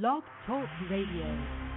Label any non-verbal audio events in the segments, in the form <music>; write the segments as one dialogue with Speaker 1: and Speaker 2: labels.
Speaker 1: Blog Talk Radio.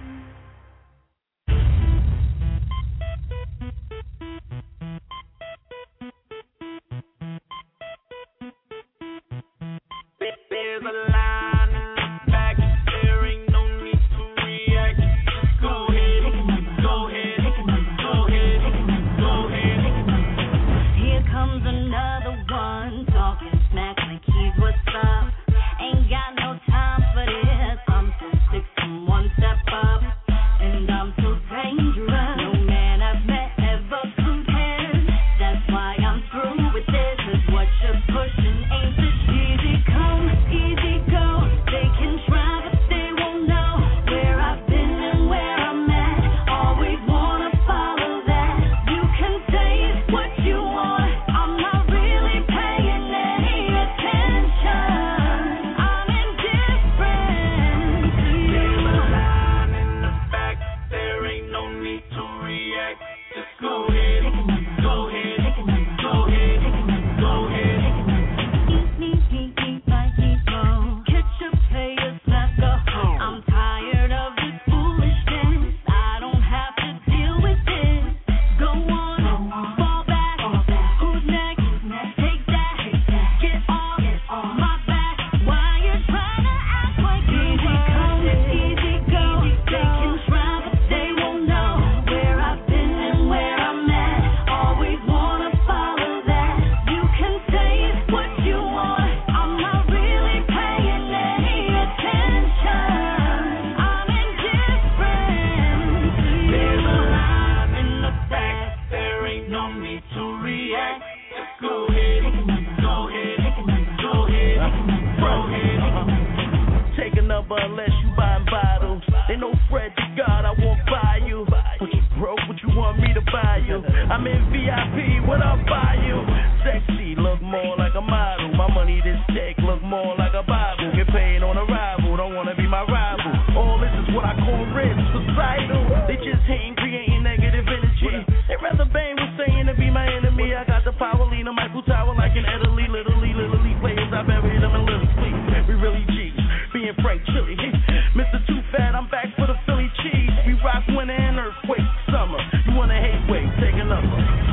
Speaker 2: Wait,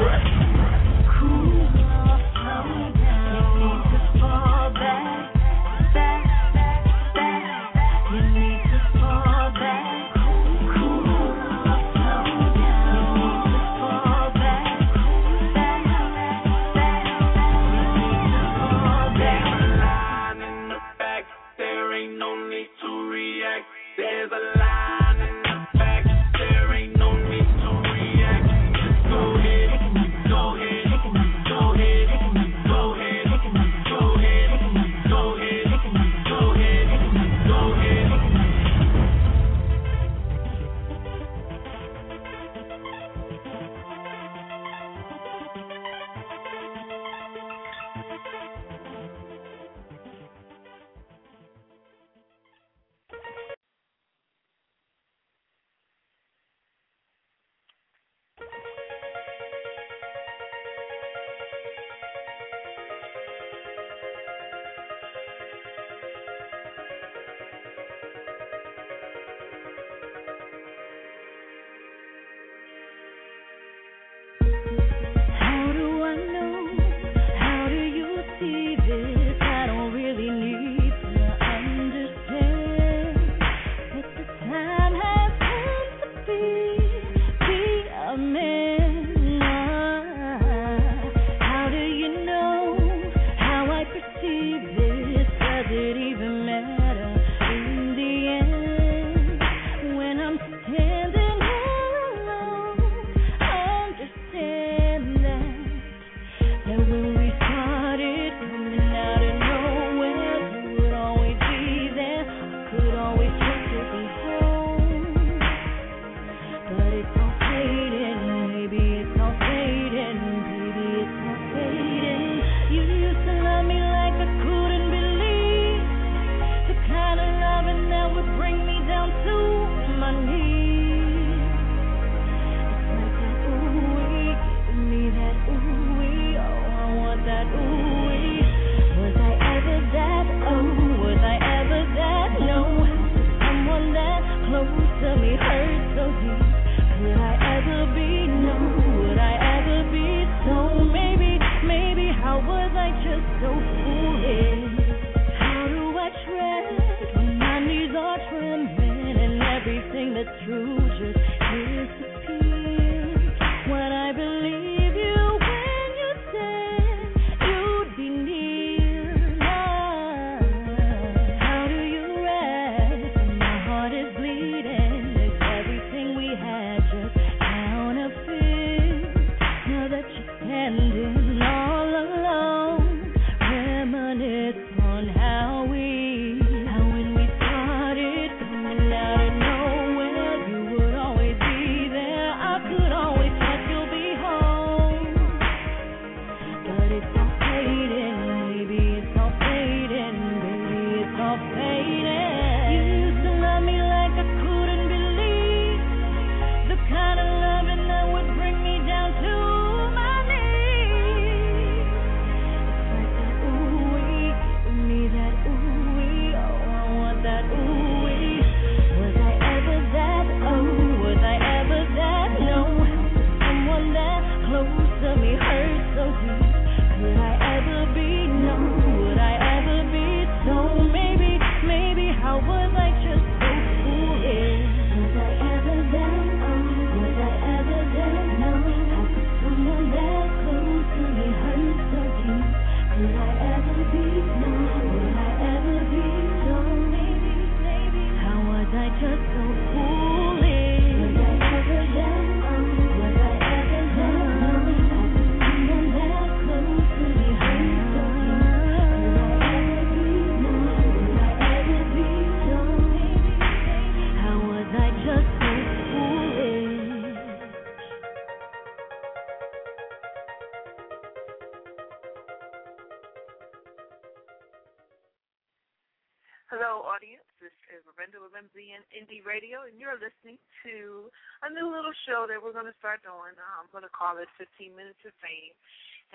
Speaker 3: Uh, I'm going to call it 15 Minutes of Fame,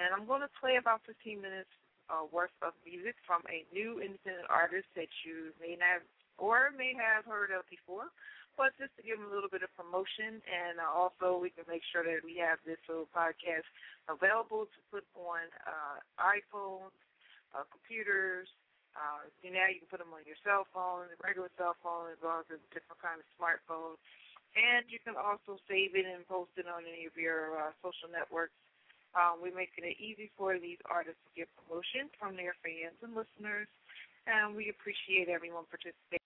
Speaker 3: and I'm going to play about 15 minutes uh, worth of music from a new independent artist that you may not or may have heard of before, but just to give them a little bit of promotion, and uh, also we can make sure that we have this little podcast available to put on uh, iPhones, uh, computers. Uh, you now you can put them on your cell phone, regular cell phone, as well as a different kind of smartphone. And you can also save it and post it on any of your uh, social networks. Um, we're making it easy for these artists to get promotion from their fans and listeners, and we appreciate everyone participating.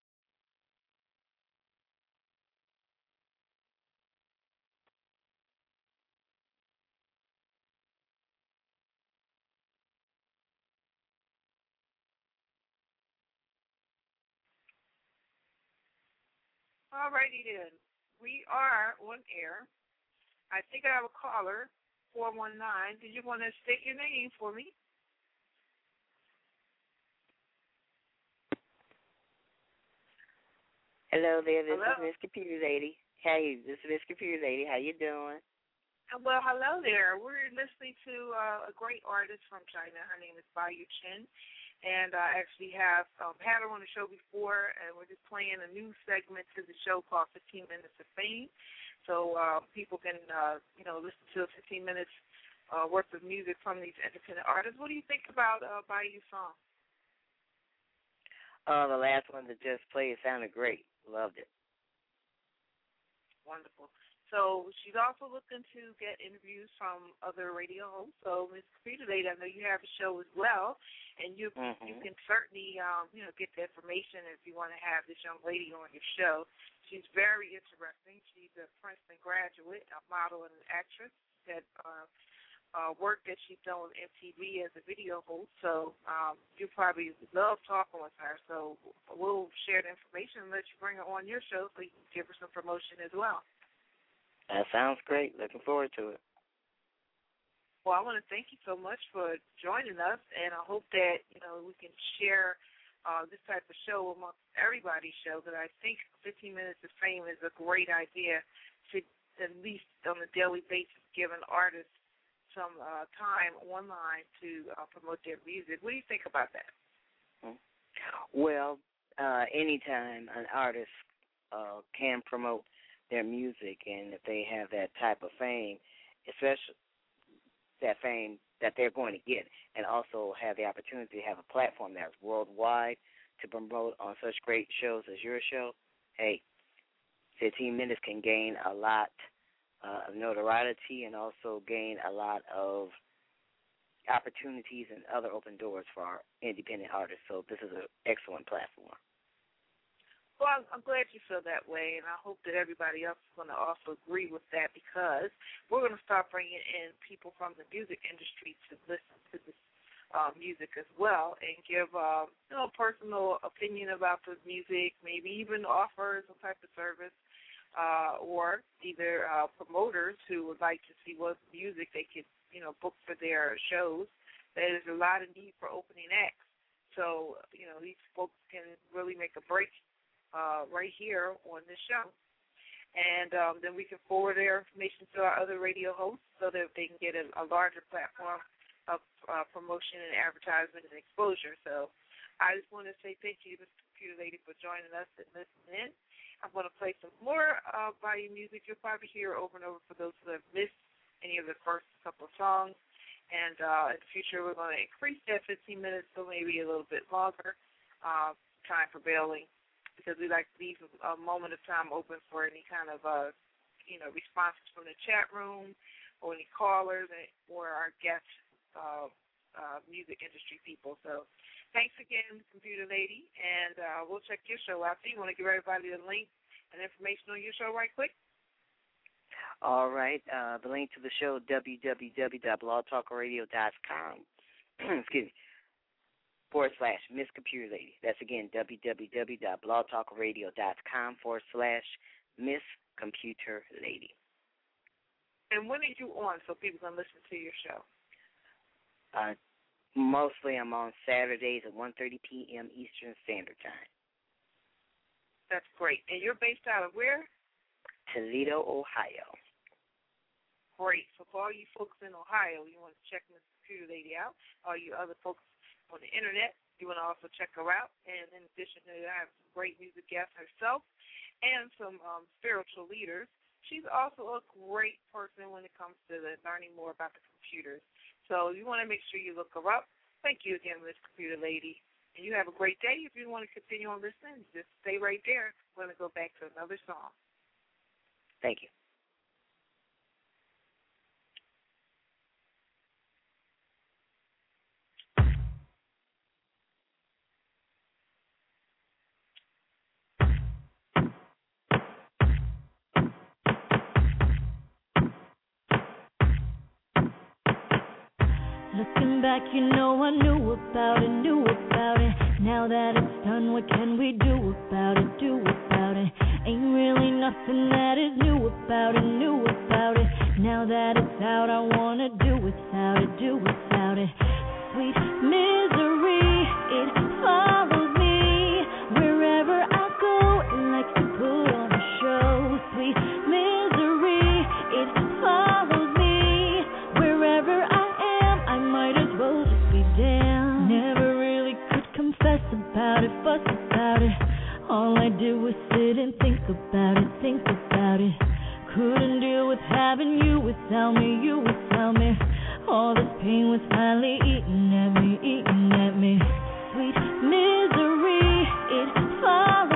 Speaker 3: Alrighty then. We are on air. I think I have a caller, 419. Did you want to state your name for me?
Speaker 4: Hello there, this
Speaker 3: Hello.
Speaker 4: is Miss Computer Lady. Hey, this is Miss Computer Lady. How you doing?
Speaker 3: Uh, Well, hello there. We're listening to uh, a great artist from China. Her name is Baiyu Chen. And I actually have um, had her on the show before, and we're just playing a new segment to the show called 15 Minutes of Fame. So uh, people can, uh, you know, listen to 15 minutes uh, worth of music from these independent artists. What do you think about uh, Baiyu's song?
Speaker 4: Uh, the last one that just played sounded great. Loved it.
Speaker 3: Wonderful. So she's also looking to get interviews from other radio hosts. So Ms. Computer Lady, I know you have a show as well, and you you
Speaker 4: Mhm.
Speaker 3: can certainly um, you know get the information if you want to have this young lady on your show. She's very interesting. She's a Princeton graduate, a model and an actress that uh, uh, work that she's done with MTV as a video host. So um, you probably love talking with her. So we'll share the information and let you bring her on your show so you can give her some promotion as well.
Speaker 4: That sounds great. Looking forward to it.
Speaker 3: Well, I want to thank you so much for joining us, and I hope that you know we can share uh, this type of show amongst everybody's show. That I think 15 minutes of fame is a great idea to at least on a daily basis give an artist some uh, time online to uh, promote their music. What do you think about that?
Speaker 4: Well, uh, anytime an artist uh, can promote their music, and if they have that type of fame, especially that fame that they're going to get, and also have the opportunity to have a platform that's worldwide to promote on such great shows as your show, hey, 15 minutes can gain a lot uh, of notoriety and also gain a lot of opportunities and other open doors for our independent artists. So this is an excellent platform.
Speaker 3: Well, I'm, glad you feel that way, and I hope that everybody else is going to also agree with that because we're going to start bringing in people from the music industry to listen to this uh, music as well and give uh, you know personal opinion about the music, maybe even offer some type of service, uh, or either uh, promoters who would like to see what music they could you know book for their shows. There's a lot of need for opening acts, so you know these folks can really make a break uh, right here on this show. And um, then we can forward their information to our other radio hosts so that they can get a, a larger platform of uh, promotion and advertisement and exposure. So I just want to say thank you, Mr. Computer Lady, for joining us and listening in. I'm going to play some more uh, by music. You'll probably hear over and over for those who have missed any of the first couple of songs. And uh, in the future, we're going to increase that 15 minutes, so maybe a little bit longer, uh, time prevailing because we like to leave a, moment of time open for any kind of uh, you know responses from the chat room or any callers or our guest uh, uh, music industry people. So thanks again, Computer Lady, and uh, we'll check your show out. So you want to give everybody the link and information on your show right quick?
Speaker 4: All right. Uh, the link to the show, www.blogtalkradio.com. <clears throat> Excuse me forward slash Miss Computer Lady. That's again www.blogtalkradio.com forward slash Miss Computer Lady.
Speaker 3: And when are you on so people can listen to your show?
Speaker 4: Uh, mostly I'm on Saturdays at 1.30 p.m. Eastern Standard Time.
Speaker 3: That's great. And you're based out of where?
Speaker 4: Toledo, Ohio.
Speaker 3: Great. So for all you folks in Ohio, you want to check Miss Computer Lady out. All you other folks on the internet. You want to also check her out. And in addition to that, I have some great music guests herself and some um, spiritual leaders. She's also a great person when it comes to the learning more about the computers. So you want to make sure you look her up. Thank you again, Miss Computer Lady. And you have a great day. If you want to continue on listening, just stay right there. We're going to go back to another song.
Speaker 4: Thank you.
Speaker 1: Looking back, you know I knew about it, knew about it. Now that it's done, what can we do about it, do about it? Ain't really nothing that is new about it, new about it. Now that it's out, I wanna do without it, do without it. Sweet misery, it about it. All I did was sit and think about it, think about it. Couldn't deal with having you without me, you without me. All this pain was finally eating at me, eating at me. Sweet misery, it follows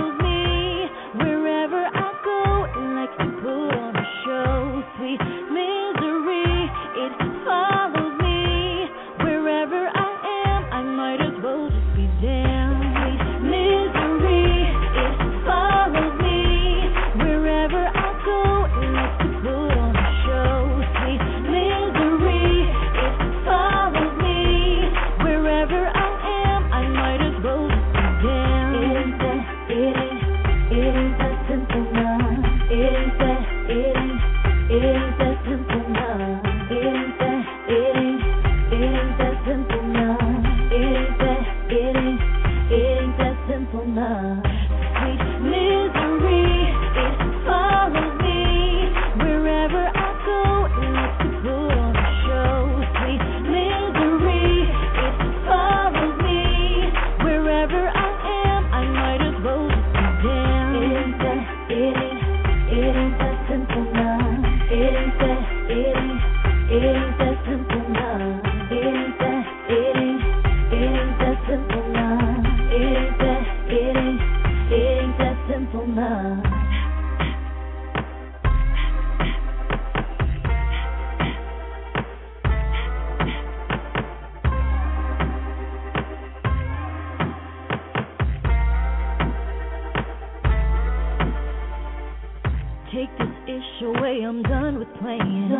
Speaker 5: ish away. I'm done with playing.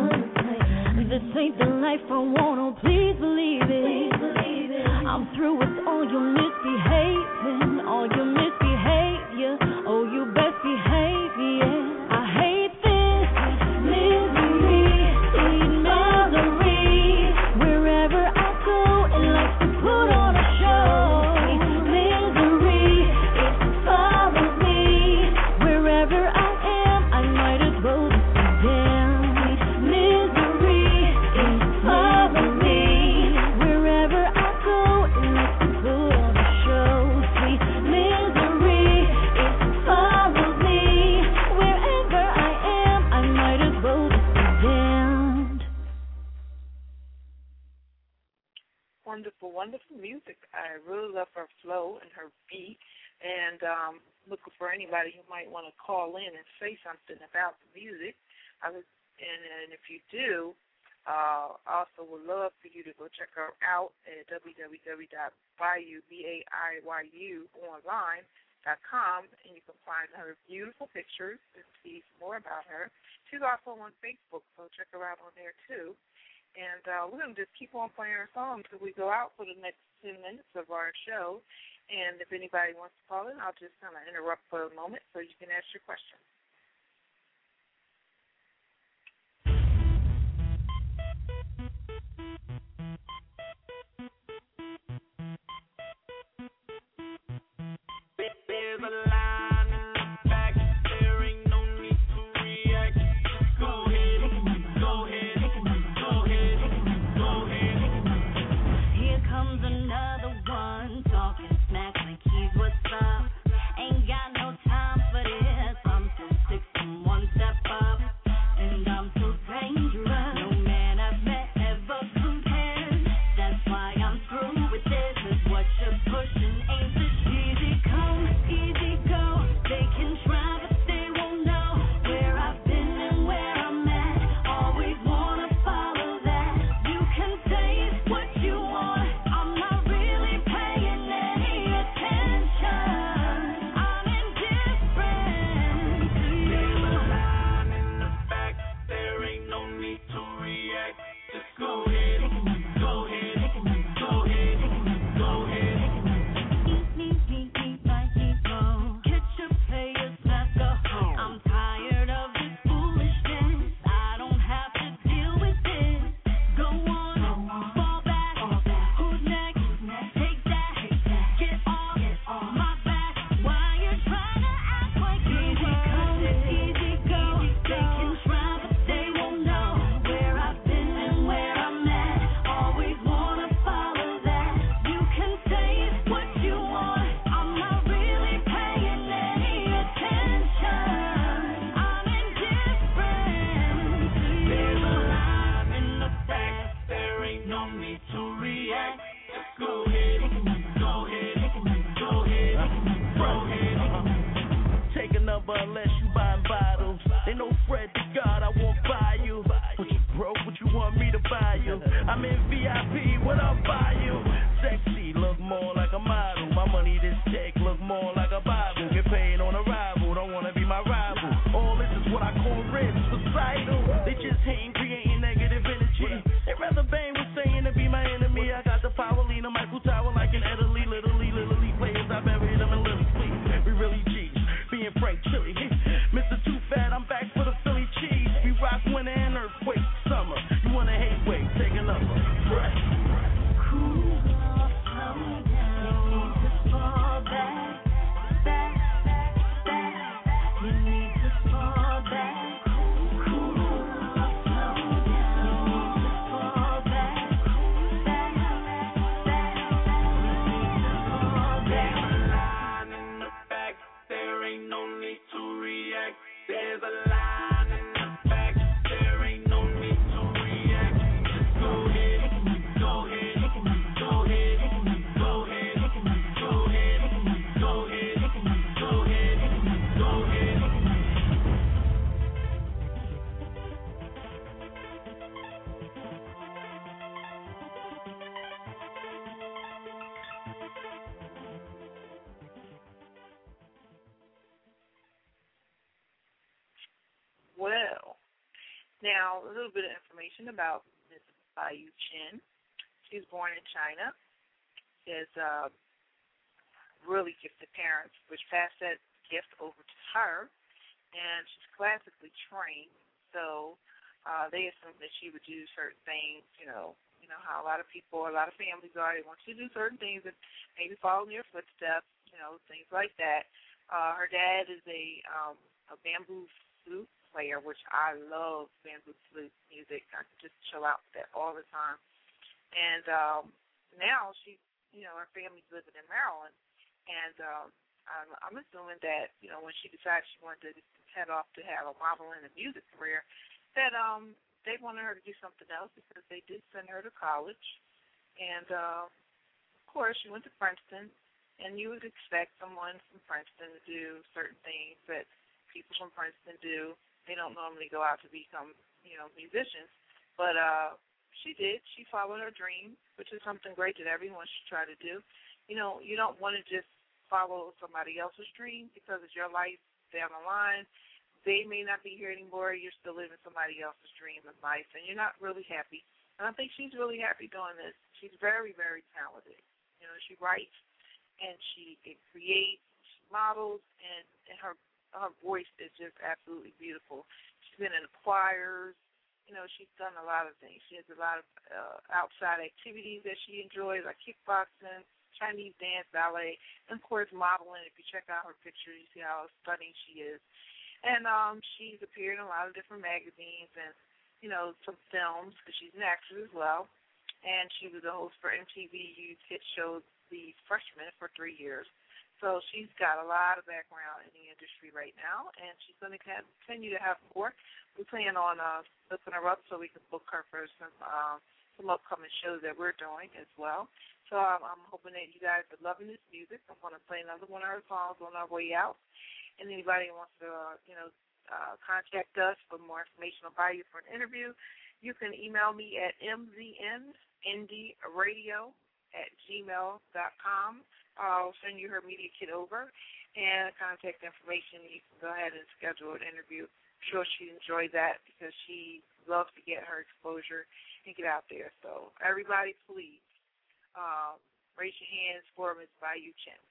Speaker 5: This ain't the life I want. Oh, please believe it. I'm through with all your misbehaving, all your.
Speaker 3: Wonderful, wonderful music. I really love her flow and her beat. And um, looking for anybody who might want to call in and say something about the music. I was, and, and if you do, uh, also would love for you to go check her out at www.baiyuonline.com, and you can find her beautiful pictures and see more about her. She's also on Facebook, so check her out on there too. And uh, we're going to just keep on playing our songs until we go out for the next 10 minutes of our show. And if anybody wants to call in, I'll just kind of interrupt for a moment so you can ask your question.
Speaker 1: There's a go ahead, go ahead.
Speaker 5: Take
Speaker 1: a
Speaker 6: number unless you buying bottles. No Fred to God, I won't buy you. But you broke, you want me to buy you? I'm in VIP, what I'll buy you? Sexy, look more like a model. My money look more like
Speaker 3: information about Ms. Baiyu Chen. She was born in China. She has uh, really gifted parents, which passed that gift over to her, and she's classically trained. So uh, they assumed that she would do certain things, you know, you know how a lot of people, a lot of families are. They want you to do certain things and maybe follow in your footsteps, you know, things like that. Uh, her dad is a um, a bamboo flute player, which I love bamboo flute music. I just chill out with that all the time. And um, now she, you know, her family's living in Maryland, and um, I'm, I'm assuming that you know when she decided she wanted to head off to have a modeling and music career, that um they wanted her to do something else because they did send her to college, and uh, of course she went to Princeton, and you would expect someone from Princeton to do certain things that people from Princeton do. They don't normally go out to become you know musicians, but uh, she did. She followed her dream, which is something great that everyone should try to do. You know, you don't want to just follow somebody else's dream because it's your life down the line they may not be here anymore. You're still living somebody else's dream of life, and you're not really happy. And I think she's really happy doing this. She's very, very talented. You know, she writes and she creates, models, and, and her her voice is just absolutely beautiful. She's been in the choirs. You know, she's done a lot of things. She has a lot of uh, outside activities that she enjoys, like kickboxing, Chinese dance, ballet, and of course modeling. If you check out her pictures, you see how stunning she is. And um, she's appeared in a lot of different magazines and, you know, some films because she's an actress as well. And she was a host for MTV Youth hit show The Freshman for three years. So she's got a lot of background in the industry right now, and she's going to continue to have more. We plan on uh, her up so we can book her for some um, some upcoming shows that we're doing as well. So um, I'm hoping that you guys are loving this music. I'm going to play another one of her songs on our way out and anybody who wants to, uh, you know, uh, contact us for more information or Baiyu for an interview, you can email me at mznindradio at gmail.com. I'll send you her media kit over and contact information. You can go ahead and schedule an interview. I'm sure she'd enjoy that because she loves to get her exposure and get out there. So everybody, please uh, raise your hands for Ms. Baiyu Chen.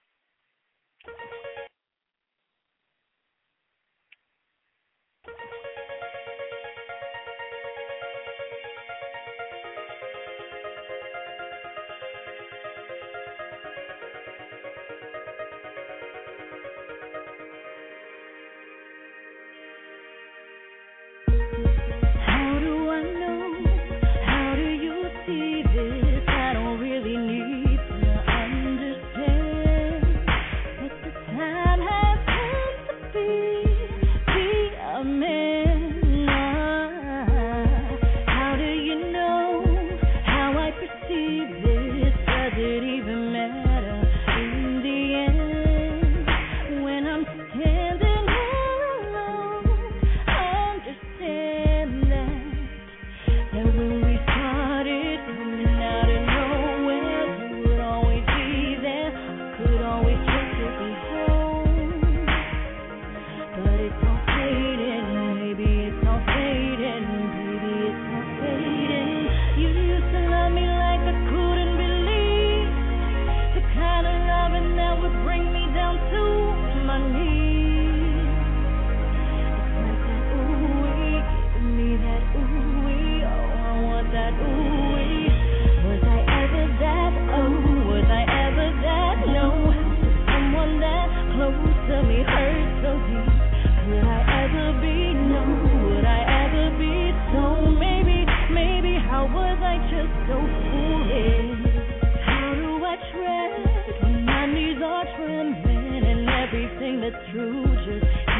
Speaker 1: That's true just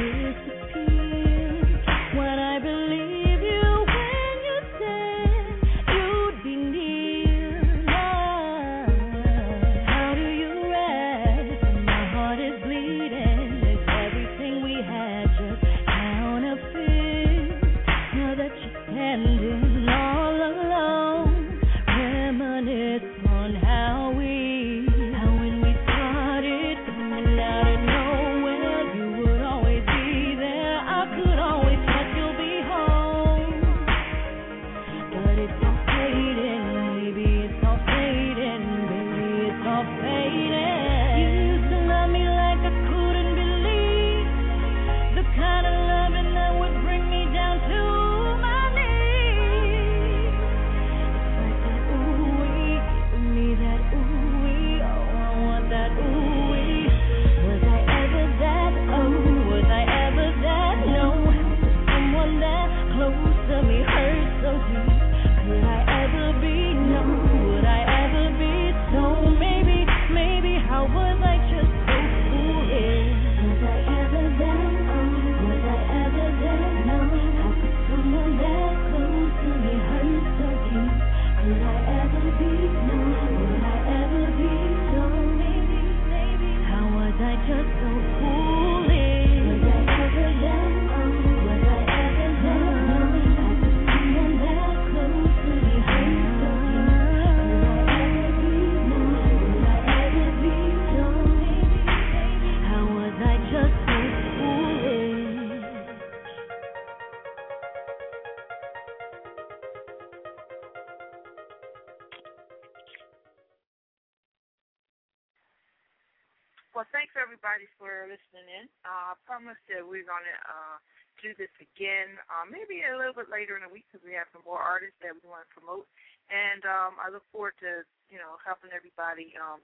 Speaker 3: listening. Uh, I promise that we're gonna uh, do this again, uh, maybe a little bit later in the week because we have some more artists that we want to promote, and um, I look forward to you know helping everybody um,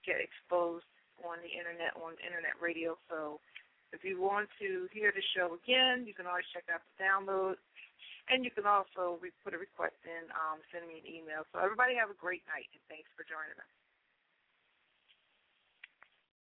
Speaker 3: get exposed on the internet on internet radio. So if you want to hear the show again, you can always check out the download, and you can also put a request in, um, send me an email. So everybody have a great night, and thanks for joining us.